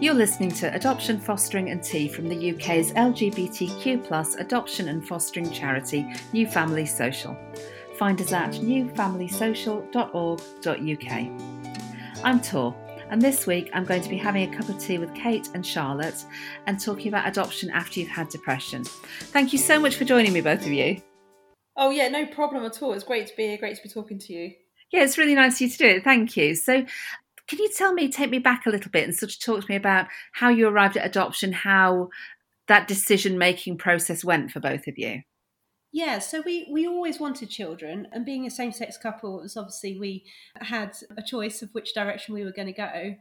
You're listening to Adoption, Fostering and Tea from the UK's LGBTQ adoption and fostering charity, New Family Social. Find us at newfamilysocial.org.uk. I'm Tor, and this week I'm going to be having a cup of tea with Kate and Charlotte and talking about adoption after you've had depression. Thank you so much for joining me, both of you. Oh, yeah, no problem at all. It's great to be here, great to be talking to you. Yeah, it's really nice of you to do it. Thank you. So, can you tell me, take me back a little bit and sort of talk to me about how you arrived at adoption, how that decision making process went for both of you? Yeah, so we, we always wanted children, and being a same sex couple, it was obviously we had a choice of which direction we were going to go.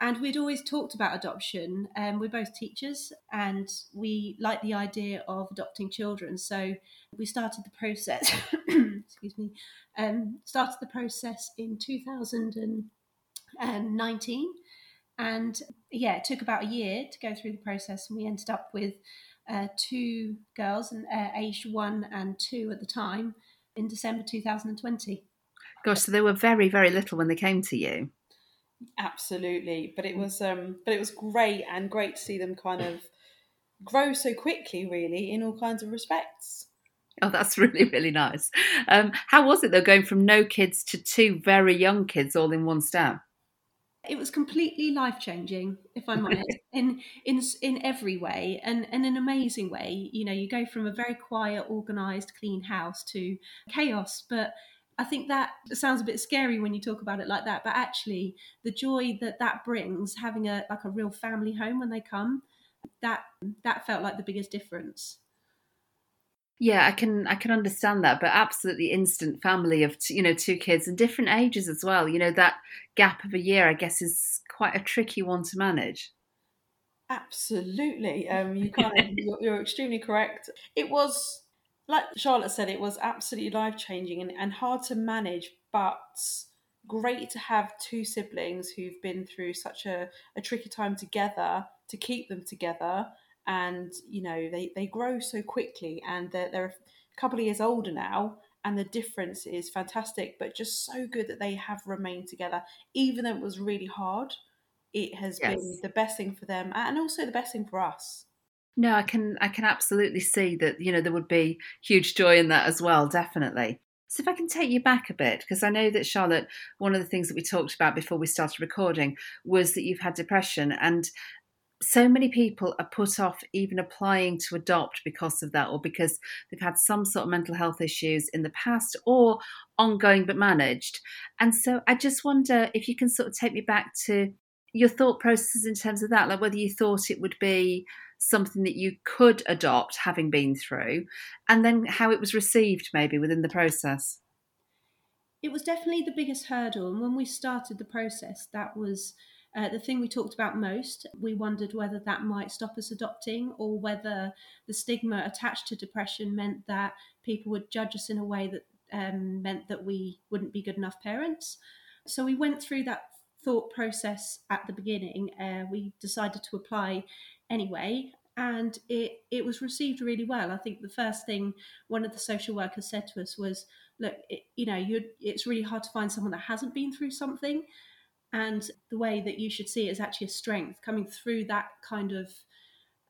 And we'd always talked about adoption. Um, we're both teachers, and we like the idea of adopting children. So we started the process. excuse me. Um, started the process in 2000. And, 19. And yeah, it took about a year to go through the process, and we ended up with uh, two girls, and uh, aged one and two at the time, in December 2020. Gosh, so they were very, very little when they came to you. Absolutely, but it was, um, but it was great and great to see them kind of grow so quickly, really, in all kinds of respects. Oh, that's really, really nice. Um, how was it though, going from no kids to two very young kids all in one step? It was completely life changing, if I'm honest, in in in every way, and, and an amazing way. You know, you go from a very quiet, organised, clean house to chaos, but I think that sounds a bit scary when you talk about it like that. But actually, the joy that that brings, having a like a real family home when they come, that that felt like the biggest difference. Yeah, I can I can understand that, but absolutely instant family of you know two kids and different ages as well. You know that gap of a year, I guess, is quite a tricky one to manage. Absolutely, um, you kind of you're, you're extremely correct. It was like Charlotte said, it was absolutely life changing and, and hard to manage, but great to have two siblings who've been through such a, a tricky time together to keep them together and you know they, they grow so quickly and they're, they're a couple of years older now and the difference is fantastic but just so good that they have remained together. Even though it was really hard it has yes. been the best thing for them and also the best thing for us. No i can i can absolutely see that you know there would be huge joy in that as well definitely. So if I can take you back a bit, because I know that Charlotte, one of the things that we talked about before we started recording was that you've had depression, and so many people are put off even applying to adopt because of that or because they've had some sort of mental health issues in the past or ongoing but managed. And so I just wonder if you can sort of take me back to your thought processes in terms of that, like whether you thought it would be something that you could adopt having been through, and then how it was received maybe within the process. It was definitely the biggest hurdle. And when we started the process, that was uh, the thing we talked about most, we wondered whether that might stop us adopting or whether the stigma attached to depression meant that people would judge us in a way that um, meant that we wouldn't be good enough parents. So we went through that thought process at the beginning. Uh, we decided to apply anyway, and it it was received really well. I think the first thing one of the social workers said to us was, "Look, it, you know, it's really hard to find someone that hasn't been through something." And the way that you should see it is actually a strength. Coming through that kind of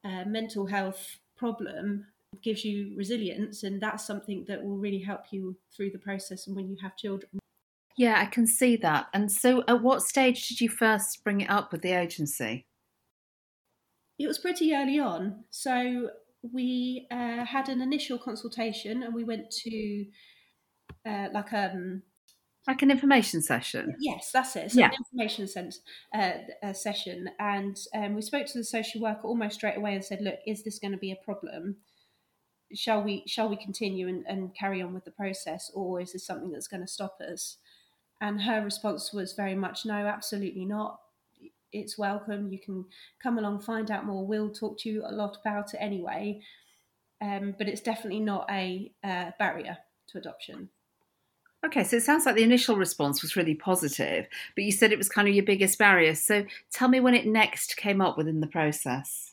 uh, mental health problem gives you resilience and that's something that will really help you through the process and when you have children. Yeah i can see that. And so at what stage did you first bring it up with the agency? It was pretty early on. So we uh, had an initial consultation and we went to uh, like um like an information session. Yes, that's it. So yeah. an information sense, uh, session, and um, we spoke to the social worker almost straight away and said, "Look, is this going to be a problem? Shall we shall we continue and, and carry on with the process, or is this something that's going to stop us?" And her response was very much, "No, absolutely not. It's welcome. You can come along, find out more. We'll talk to you a lot about it anyway." Um, but it's definitely not a uh, barrier to adoption. Okay, so it sounds like the initial response was really positive, but you said it was kind of your biggest barrier. So tell me when it next came up within the process.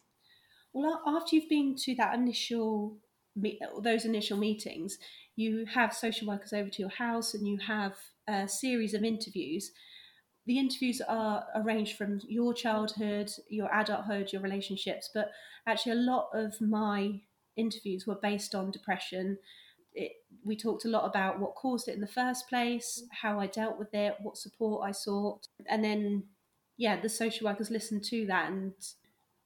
Well, after you've been to that initial those initial meetings, you have social workers over to your house and you have a series of interviews. the interviews are arranged from your childhood, your adulthood, your relationships, but actually, a lot of my interviews were based on depression. It, we talked a lot about what caused it in the first place, how I dealt with it, what support I sought, and then, yeah, the social workers listened to that and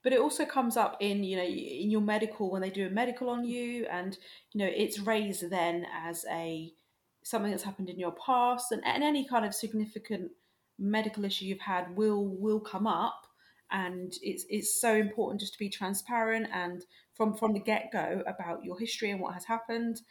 but it also comes up in you know in your medical when they do a medical on you and you know it's raised then as a something that's happened in your past and, and any kind of significant medical issue you've had will will come up. And it's it's so important just to be transparent and from from the get-go about your history and what has happened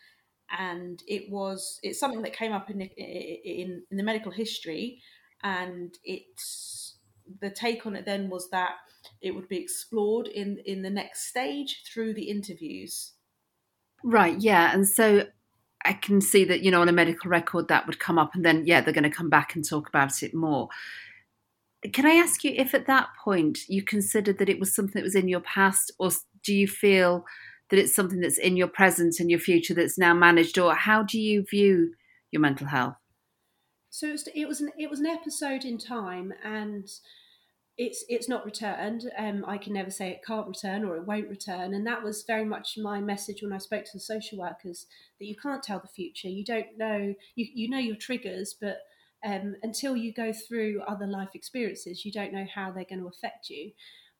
and it was it's something that came up in in, in the medical history and it's the take on it then was that it would be explored in in the next stage through the interviews. Right, yeah. And so I can see that, you know, on a medical record that would come up and then yeah, they're going to come back and talk about it more. Can I ask you if at that point you considered that it was something that was in your past or do you feel that it's something that's in your present and your future that's now managed or how do you view your mental health? So it was, an it was an episode in time and it's it's not returned. Um, I can never say it can't return or it won't return, and that was very much my message when I spoke to the social workers that you can't tell the future. You don't know. You you know your triggers, but um, until you go through other life experiences, you don't know how they're going to affect you.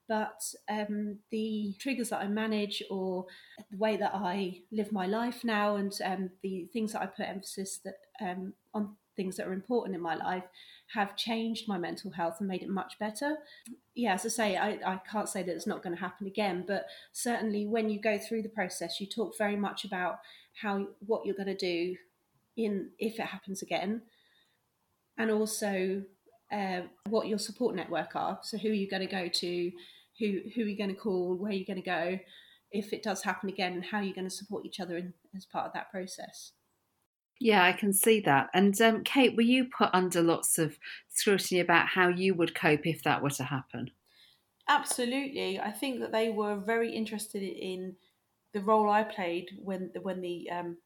But um, the triggers that I manage, or the way that I live my life now, and um, the things that I put emphasis that um, on things that are important in my life have changed my mental health and made it much better. Yeah, as I say, I, I can't say that it's not going to happen again, but certainly when you go through the process, you talk very much about how what you're going to do in if it happens again, and also uh, what your support network are. So who are you going to go to, who who are you going to call, where are you going to go if it does happen again, and how are you're going to support each other in, as part of that process. Yeah, I can see that. And um, Kate, were you put under lots of scrutiny about how you would cope if that were to happen? Absolutely. I think that they were very interested in the role I played when when the um,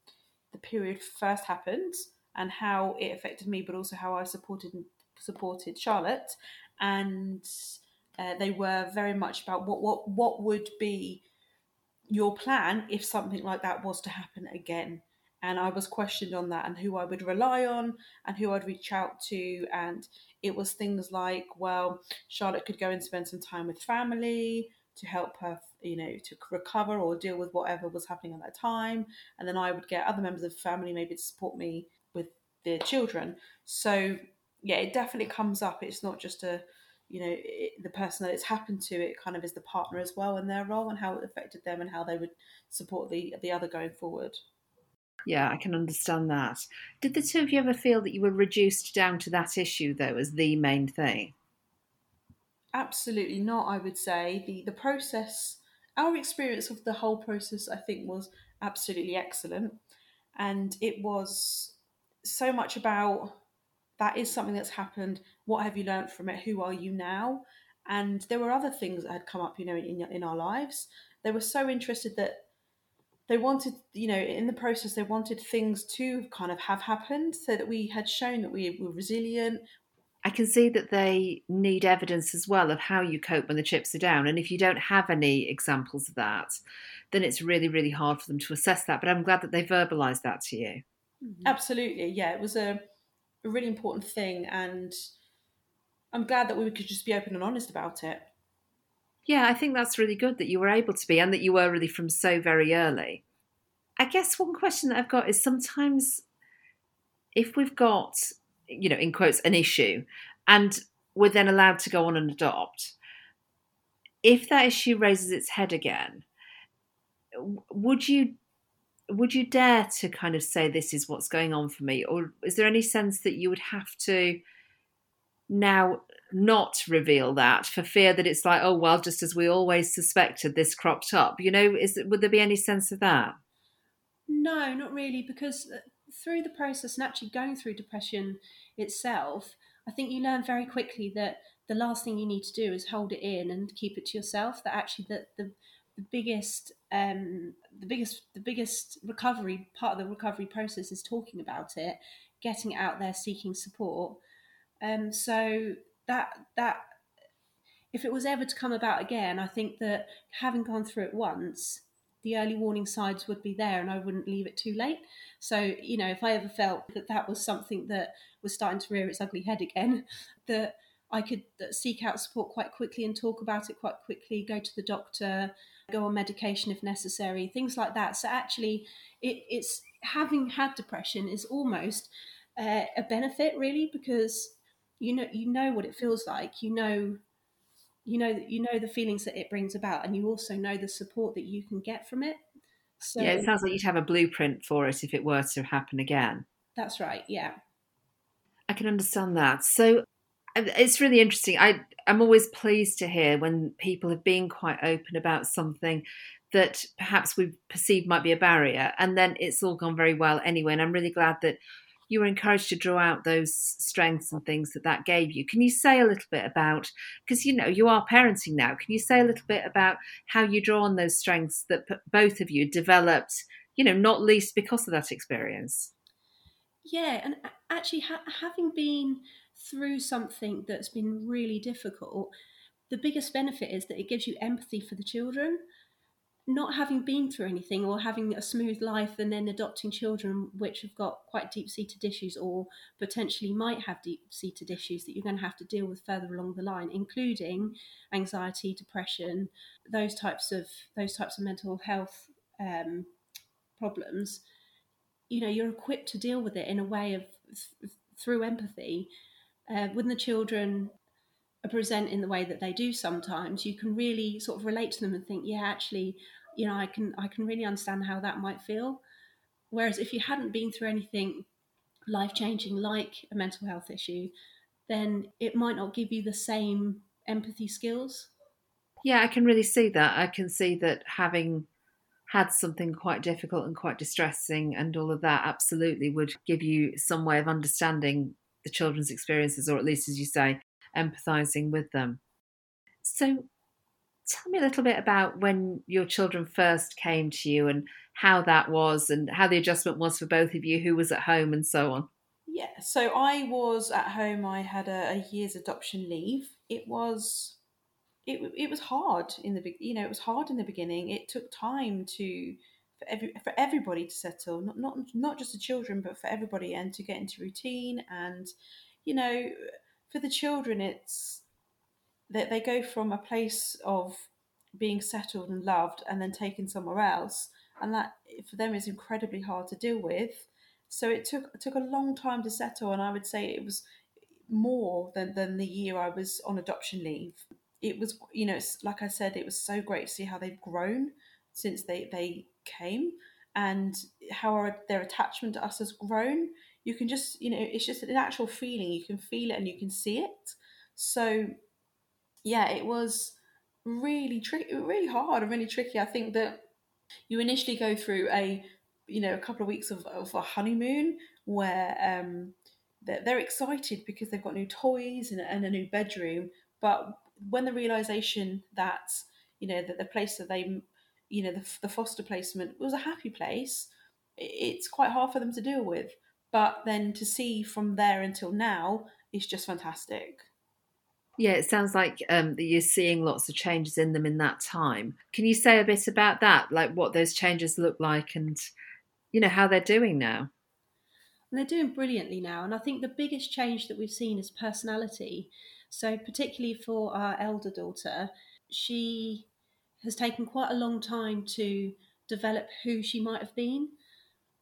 the period first happened and how it affected me, but also how I supported supported Charlotte. And uh, they were very much about what what what would be your plan if something like that was to happen again and I was questioned on that and who I would rely on and who I'd reach out to. And it was things like, well, Charlotte could go and spend some time with family to help her, you know, to recover or deal with whatever was happening at that time. And then I would get other members of family maybe to support me with their children. So, yeah, it definitely comes up. It's not just a, you know, it, the person that it's happened to, it kind of is the partner as well and their role and how it affected them and how they would support the the other going forward. Yeah, I can understand that. Did the two of you ever feel that you were reduced down to that issue, though, as the main thing? Absolutely not, I would say. The, the process, our experience of the whole process, I think, was absolutely excellent. And it was so much about that is something that's happened. What have you learned from it? Who are you now? And there were other things that had come up, you know, in, in our lives. They were so interested that they wanted, you know, in the process, they wanted things to kind of have happened so that we had shown that we were resilient. I can see that they need evidence as well of how you cope when the chips are down. And if you don't have any examples of that, then it's really, really hard for them to assess that. But I'm glad that they verbalised that to you. Mm-hmm. Absolutely. Yeah, it was a, a really important thing. And I'm glad that we could just be open and honest about it. Yeah, I think that's really good that you were able to be and that you were really from so very early. I guess one question that I've got is sometimes if we've got, you know, in quotes, an issue and we're then allowed to go on and adopt, if that issue raises its head again, would you would you dare to kind of say this is what's going on for me or is there any sense that you would have to now not reveal that for fear that it's like, oh well, just as we always suspected, this cropped up. You know, is would there be any sense of that? No, not really, because uh, through the process and actually going through depression itself, I think you learn very quickly that the last thing you need to do is hold it in and keep it to yourself. That actually the the, the biggest um, the biggest the biggest recovery part of the recovery process is talking about it, getting out there, seeking support Um, so that that if it was ever to come about again, I think that having gone through it once, the early warning signs would be there and I wouldn't leave it too late. So, you know, if I ever felt that that was something that was starting to rear its ugly head again, that I could seek out support quite quickly and talk about it quite quickly, go to the doctor, go on medication if necessary, things like that. So, actually, it, it's having had depression is almost uh, a benefit, really, because you know you know what it feels like. You know you know you know the feelings that it brings about and you also know the support that you can get from it so yeah it sounds like you'd have a blueprint for it if it were to happen again that's right yeah i can understand that so it's really interesting i i'm always pleased to hear when people have been quite open about something that perhaps we perceive might be a barrier and then it's all gone very well anyway and i'm really glad that you were encouraged to draw out those strengths and things that that gave you. Can you say a little bit about, because you know you are parenting now, can you say a little bit about how you draw on those strengths that both of you developed, you know, not least because of that experience? Yeah, and actually, ha- having been through something that's been really difficult, the biggest benefit is that it gives you empathy for the children. Not having been through anything or having a smooth life and then adopting children which have got quite deep seated issues or potentially might have deep seated issues that you're going to have to deal with further along the line including anxiety depression those types of those types of mental health um, problems. You know you're equipped to deal with it in a way of th- through empathy uh, when the children present in the way that they do sometimes you can really sort of relate to them and think yeah actually you know, I can I can really understand how that might feel. Whereas if you hadn't been through anything life changing like a mental health issue, then it might not give you the same empathy skills. Yeah, I can really see that. I can see that having had something quite difficult and quite distressing and all of that absolutely would give you some way of understanding the children's experiences, or at least, as you say, empathizing with them. So, tell me a little bit about when your children first came to you and how that was and how the adjustment was for both of you, who was at home and so on. Yeah, so I was at home. I had a, a year's adoption leave. It was, it it was hard in the you know it was hard in the beginning. It took time to for every for everybody to settle, not not not just the children, but for everybody, and to get into routine. And you know, for the children, it's that they go from a place of being settled and loved and then taken somewhere else. And that for them is incredibly hard to deal with. So it took it took a long time to settle. And i would say it was more than than the year i was on adoption leave. It was you know like i said it was so great to see how they've grown since they they came and how our, their attachment to us has grown you can just you know it's just an actual feeling you can feel it and you can see it so yeah, it was really tricky, really hard and really tricky. I think that you initially go through a, you know, a couple of weeks of, of a honeymoon where um, they're, they're excited because they've got new toys and, and a new bedroom. But when the realization that, you know, that the place that they, you know, the, the foster placement was a happy place, it's quite hard for them to deal with. But then to see from there until now is just fantastic. Yeah, it sounds like um, that you're seeing lots of changes in them in that time. Can you say a bit about that, like what those changes look like, and you know how they're doing now? they're doing brilliantly now, and I think the biggest change that we've seen is personality. So, particularly for our elder daughter, she has taken quite a long time to develop who she might have been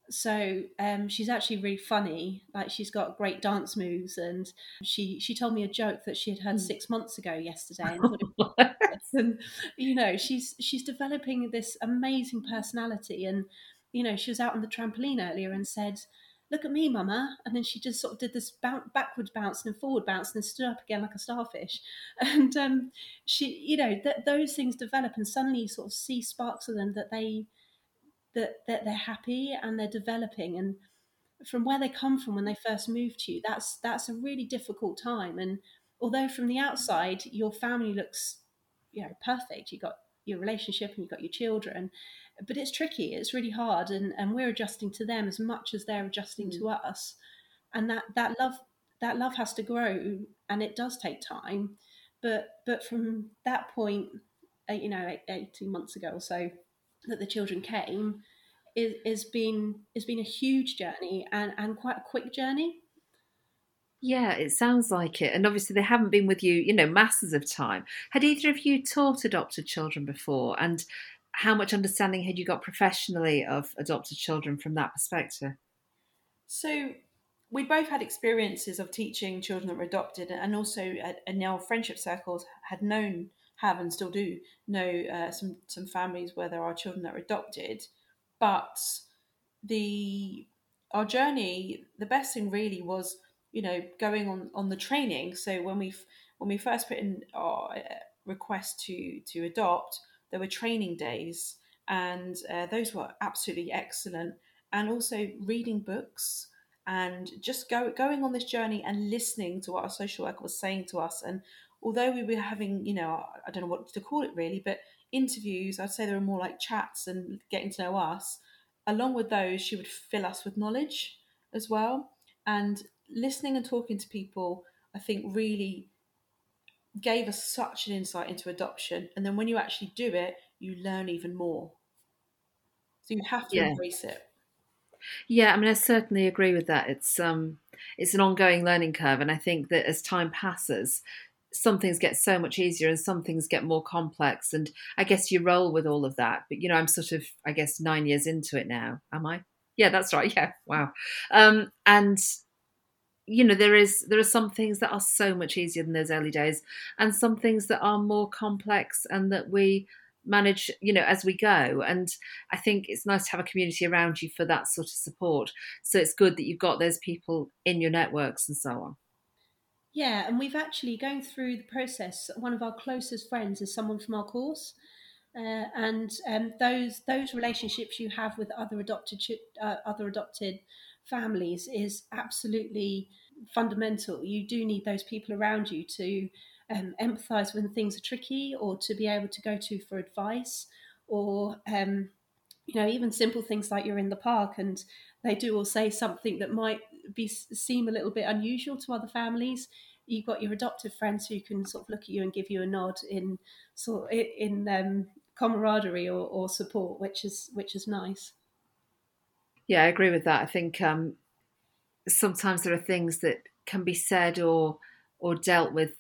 so um, she's actually really funny. Like she's got great dance moves, and she she told me a joke that she had heard mm. six months ago yesterday. And, and you know, she's she's developing this amazing personality. And you know, she was out on the trampoline earlier and said, "Look at me, Mama!" And then she just sort of did this bounce, backward bounce and forward bounce, and stood up again like a starfish. And um, she, you know, th- those things develop, and suddenly you sort of see sparks of them that they that, that they're happy and they're developing and from where they come from when they first move to you that's that's a really difficult time and although from the outside your family looks you know perfect you got your relationship and you've got your children but it's tricky it's really hard and and we're adjusting to them as much as they're adjusting mm. to us and that that love that love has to grow and it does take time but but from that point uh, you know 18 months ago or so that the children came is has been has been a huge journey and and quite a quick journey yeah, it sounds like it. And obviously, they haven't been with you, you know, masses of time. Had either of you taught adopted children before? And how much understanding had you got professionally of adopted children from that perspective? So, we both had experiences of teaching children that were adopted, and also in our friendship circles had known, have, and still do know uh, some some families where there are children that are adopted. But the our journey, the best thing really was you know going on on the training so when we when we first put in our uh, request to to adopt there were training days and uh, those were absolutely excellent. And also reading books and just go, going on this journey and listening to what our social worker was saying to us. And although we were having you know i don't know what to call it really but interviews i'd say they were more like chats and getting to know us. Along with those she would fill us with knowledge as well. And listening and talking to people, I think really gave us such an insight into adoption. And then when you actually do it, you learn even more. So you have to yeah. embrace it. Yeah, I mean, I certainly agree with that. It's um, it's an ongoing learning curve, and I think that as time passes, some things get so much easier and some things get more complex. And I guess you roll with all of that. But you know, I'm sort of, I guess, nine years into it now. Am I? Yeah, that's right. Yeah, wow. Um, and you know there is there are some things that are so much easier than those early days and some things that are more complex and that we manage you know as we go. And i think it's nice to have a community around you for that sort of support. So it's good that you've got those people in your networks and so on. Yeah and we've actually going through the process one of our closest friends is someone from our course uh, and um, those those relationships you have with other adopted uh, other adopted families is absolutely fundamental. You do need those people around you to um, empathize when things are tricky or to be able to go to for advice or um, you know even simple things like you're in the park and they do or say something that might be seem a little bit unusual to other families you've got your adoptive friends who can sort of look at you and give you a nod in sort in um, camaraderie or, or support which is which is nice yeah, I agree with that. I think um, sometimes there are things that can be said or or dealt with,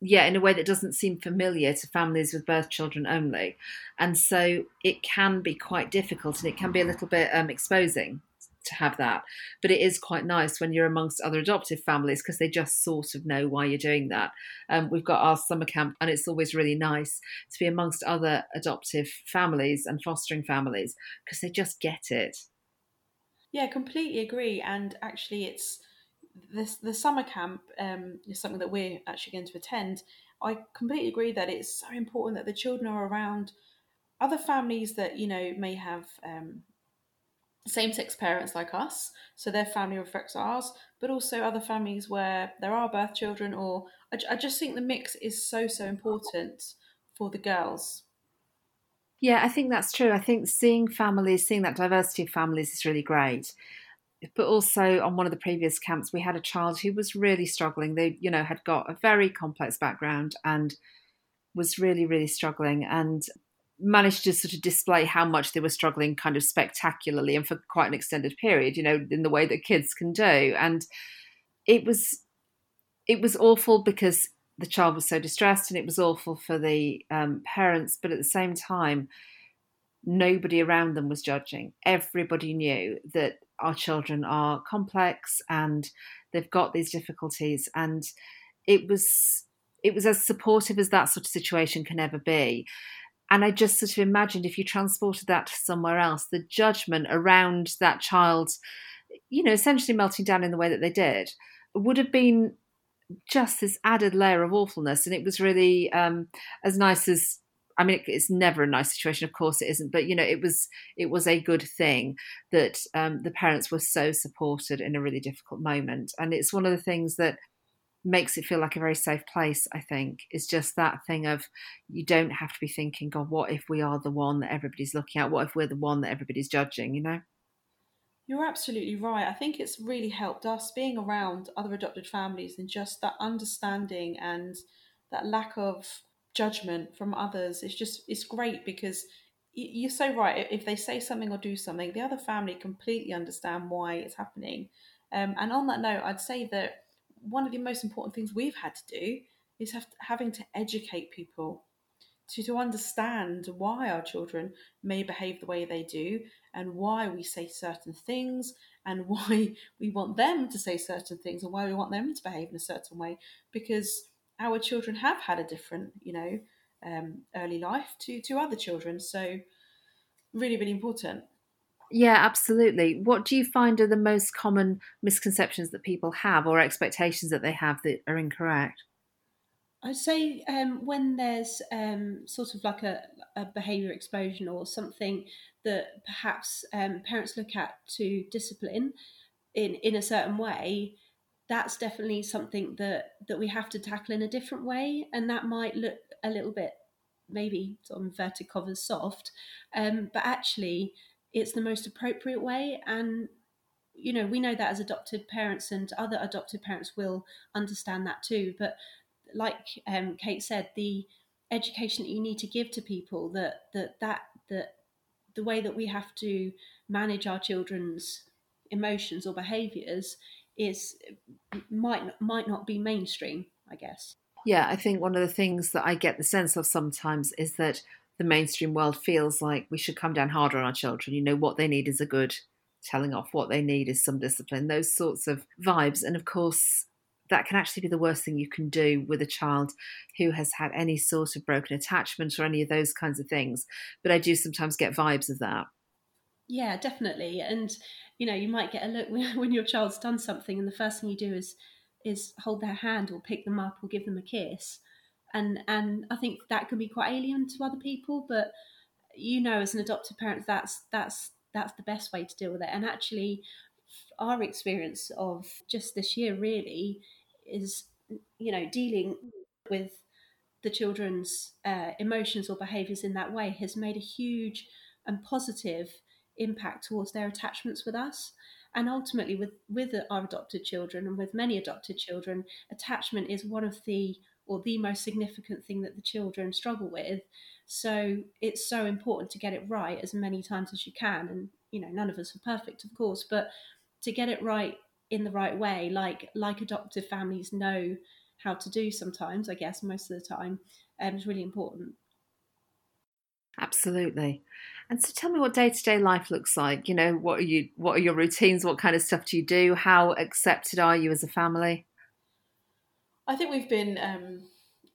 yeah, in a way that doesn't seem familiar to families with birth children only, and so it can be quite difficult and it can be a little bit um, exposing to have that. But it is quite nice when you're amongst other adoptive families because they just sort of know why you're doing that. Um, we've got our summer camp, and it's always really nice to be amongst other adoptive families and fostering families because they just get it. Yeah, completely agree. And actually, it's this the summer camp um, is something that we're actually going to attend. I completely agree that it's so important that the children are around other families that you know may have um, same-sex parents like us, so their family reflects ours, but also other families where there are birth children. Or I, I just think the mix is so so important for the girls. Yeah, I think that's true. I think seeing families, seeing that diversity of families is really great. But also on one of the previous camps, we had a child who was really struggling. They, you know, had got a very complex background and was really, really struggling and managed to sort of display how much they were struggling kind of spectacularly and for quite an extended period, you know, in the way that kids can do. And it was it was awful because the child was so distressed and it was awful for the um, parents, but at the same time, nobody around them was judging. Everybody knew that our children are complex and they've got these difficulties, and it was it was as supportive as that sort of situation can ever be. And I just sort of imagined if you transported that to somewhere else, the judgment around that child, you know, essentially melting down in the way that they did, would have been just this added layer of awfulness. And it was really um, as nice as I mean, it's never a nice situation. Of course, it isn't. But you know, it was it was a good thing that um, the parents were so supported in a really difficult moment, and it's one of the things that makes it feel like a very safe place. I think is just that thing of you don't have to be thinking, God, what if we are the one that everybody's looking at? What if we're the one that everybody's judging? You know. You're absolutely right. I think it's really helped us being around other adopted families and just that understanding and that lack of judgment from others. It's just, it's great because you're so right. If they say something or do something, the other family completely understand why it's happening. Um, and on that note, I'd say that one of the most important things we've had to do is have, having to educate people to, to understand why our children may behave the way they do and why we say certain things and why we want them to say certain things and why we want them to behave in a certain way because our children have had a different you know um, early life to to other children. So really really important. Yeah absolutely. What do you find are the most common misconceptions that people have or expectations that they have that are incorrect I'd say um, when there's um, sort of like a, a behaviour explosion or something that perhaps um, parents look at to discipline in, in a certain way, that's definitely something that, that we have to tackle in a different way. And that might look a little bit, maybe on inverted covers, soft, um, but actually it's the most appropriate way. And you know, we know that as adopted parents and other adopted parents will understand that too. But like um, Kate said, the education that you need to give to people that that that that the way that we have to manage our children's emotions or behaviours is might might not be mainstream, I guess. Yeah, I think one of the things that I get the sense of sometimes is that the mainstream world feels like we should come down harder on our children. You know, what they need is a good telling off, what they need is some discipline, those sorts of vibes. And of course, that can actually be the worst thing you can do with a child who has had any sort of broken attachment or any of those kinds of things. But I do sometimes get vibes of that. Yeah, definitely. And you know, you might get a look when your child's done something, and the first thing you do is is hold their hand or pick them up or give them a kiss. And and I think that can be quite alien to other people, but you know, as an adopted parent, that's that's that's the best way to deal with it. And actually, our experience of just this year really is you know dealing with the children's uh, emotions or behaviors in that way has made a huge and positive impact towards their attachments with us. And ultimately with with our adopted children and with many adopted children attachment is one of the or the most significant thing that the children struggle with. So it's so important to get it right as many times as you can. And you know none of us are perfect of course but to get it right in the right way, like like adoptive families know how to do sometimes, I guess most of the time, um, is really important. Absolutely. And so tell me what day-to-day life looks like. You know, what are you what are your routines? What kind of stuff do you do? How accepted are you as a family? I think we've been um,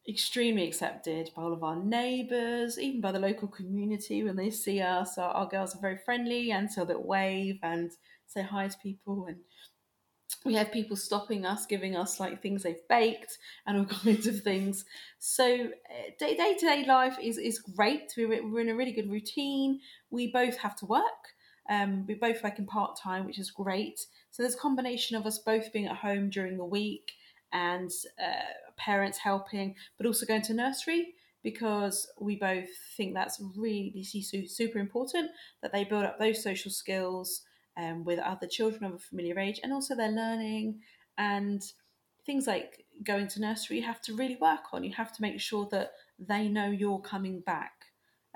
extremely accepted by all of our neighbours, even by the local community when they see us. Our, our girls are very friendly and so they'll wave and say hi to people and we have people stopping us, giving us like things they've baked and all kinds of things. So day to day life is is great. We're, we're in a really good routine. We both have to work. Um, we both work in part time, which is great. So there's a combination of us both being at home during the week and uh, parents helping, but also going to nursery because we both think that's really super important that they build up those social skills um, with other children of a familiar age and also their learning and things like going to nursery you have to really work on. You have to make sure that they know you're coming back.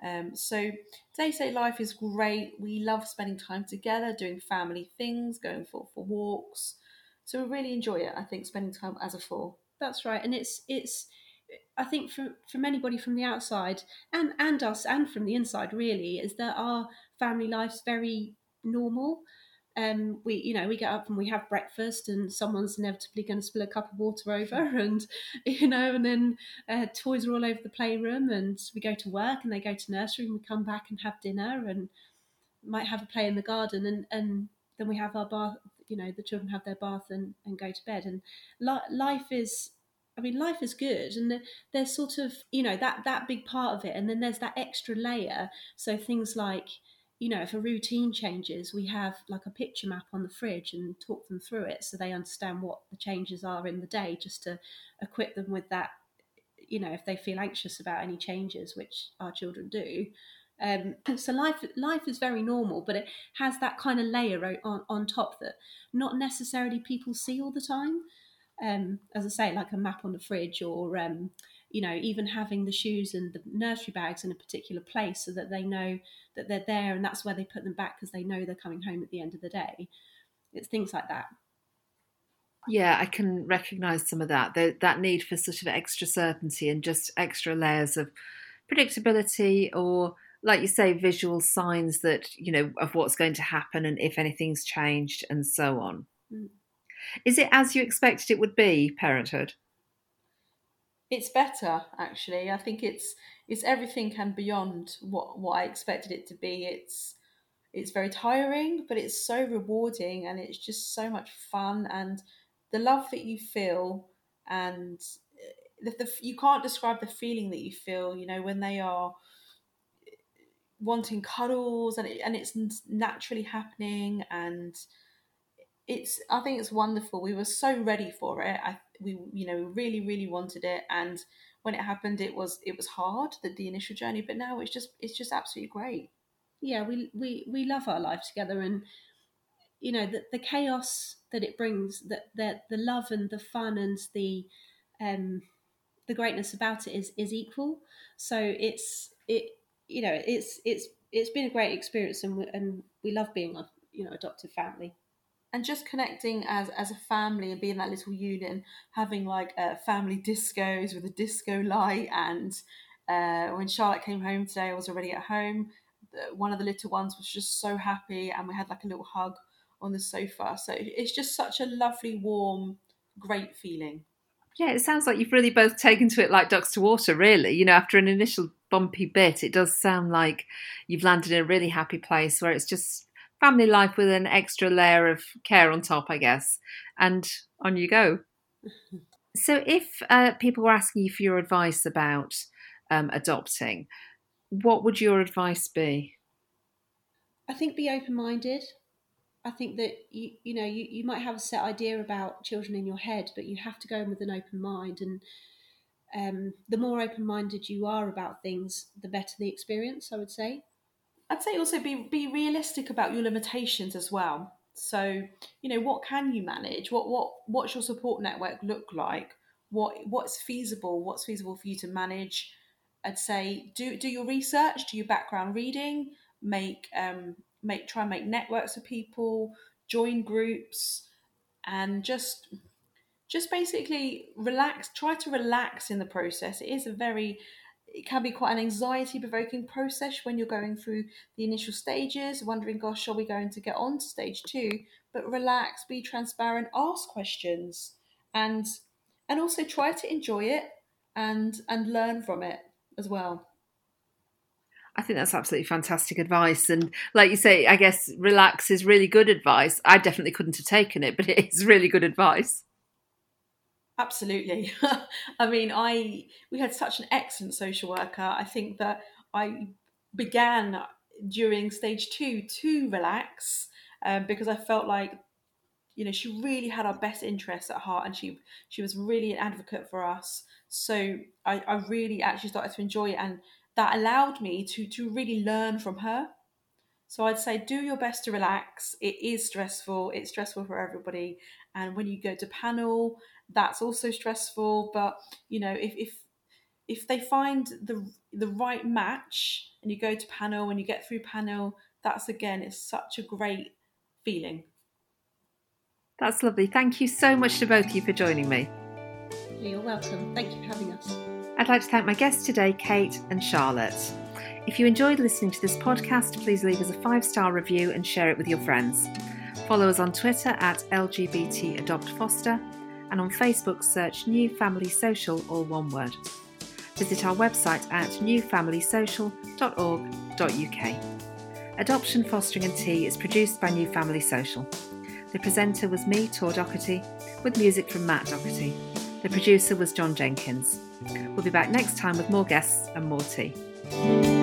Um, so day-to-day life is great. We love spending time together doing family things going for, for walks. So we really enjoy it i think spending time as a four. That's right and it's it's I think from from anybody from the outside and and us and from the inside really is that our family life's very normal. Um, we, you know, we get up and we have breakfast, and someone's inevitably going to spill a cup of water over, and you know, and then uh, toys are all over the playroom, and we go to work, and they go to nursery, and we come back and have dinner, and might have a play in the garden, and and then we have our bath. You know, the children have their bath and, and go to bed, and li- life is I mean, life is good, and there's sort of you know that that big part of it, and then there's that extra layer. So things like you know, if a routine changes, we have like a picture map on the fridge and talk them through it so they understand what the changes are in the day, just to equip them with that. You know, if they feel anxious about any changes, which our children do, Um, so life life is very normal, but it has that kind of layer on, on top that not necessarily people see all the time. Um, as I say, like a map on the fridge, or um, you know, even having the shoes and the nursery bags in a particular place so that they know that they're there and that's where they put them back because they know they're coming home at the end of the day. It's things like that. Yeah, I can recognise some of that. The, that need for sort of extra certainty and just extra layers of predictability or like you say, visual signs that, you know, of what's going to happen and if anything's changed and so on. Mm. Is it as you expected it would be, parenthood? It's better, actually. I think it's it's everything and beyond what, what I expected it to be. It's it's very tiring, but it's so rewarding and it's just so much fun and the love that you feel and eh, the, the, you can't describe the feeling that you feel, you know, when they are wanting cuddles and it, and it's naturally happening and it's I think it's wonderful. We were so ready for it. I we you know really really wanted it and when it happened it was it was hard the, the initial journey but now it's just it's just absolutely great. Yeah, we we we love our life together and you know the, the chaos that it brings that the the love and the fun and the um the greatness about it is is equal so it's it you know, it's it's it's been a great experience, and we, and we love being a you know adoptive family. And just connecting as as a family and being that little unit, and having like uh, family discos with a disco light. And uh, when Charlotte came home today, I was already at home. One of the little ones was just so happy, and we had like a little hug on the sofa. So it's just such a lovely, warm, great feeling. Yeah, it sounds like you've really both taken to it like ducks to water, really. You know, after an initial bumpy bit, it does sound like you've landed in a really happy place where it's just family life with an extra layer of care on top, I guess. And on you go. so, if uh, people were asking you for your advice about um, adopting, what would your advice be? I think be open minded. I think that you you know you, you might have a set idea about children in your head, but you have to go in with an open mind. And um, the more open minded you are about things, the better the experience. I would say. I'd say also be be realistic about your limitations as well. So you know what can you manage? What what what's your support network look like? What what's feasible? What's feasible for you to manage? I'd say do do your research, do your background reading, make um, make try and make networks of people, join groups, and just just basically relax. Try to relax in the process. It is a very it can be quite an anxiety provoking process when you're going through the initial stages, wondering, gosh, are we going to get on to stage two? But relax, be transparent, ask questions, and and also try to enjoy it and and learn from it as well. I think that's absolutely fantastic advice. And like you say, I guess relax is really good advice. I definitely couldn't have taken it, but it is really good advice. Absolutely. I mean, I we had such an excellent social worker. I think that I began during stage two to relax um, because I felt like you know she really had our best interests at heart and she she was really an advocate for us so I, I really actually started to enjoy it and that allowed me to to really learn from her. So I'd say do your best to relax. It is stressful. It's stressful for everybody. And when you go to panel, that's also stressful. But you know, if if if they find the the right match and you go to panel and you get through panel, that's again it's such a great feeling. That's lovely. Thank you so much to both of you for joining me. You're welcome. Thank you for having us. I'd like to thank my guests today, Kate and Charlotte. If you enjoyed listening to this podcast, please leave us a five star review and share it with your friends. Follow us on Twitter at LGBT Adopt Foster and on Facebook search New Family Social, all one word. Visit our website at newfamilysocial.org.uk. Adoption, Fostering and Tea is produced by New Family Social. The presenter was me, Tor Doherty, with music from Matt Doherty. The producer was John Jenkins. We'll be back next time with more guests and more tea.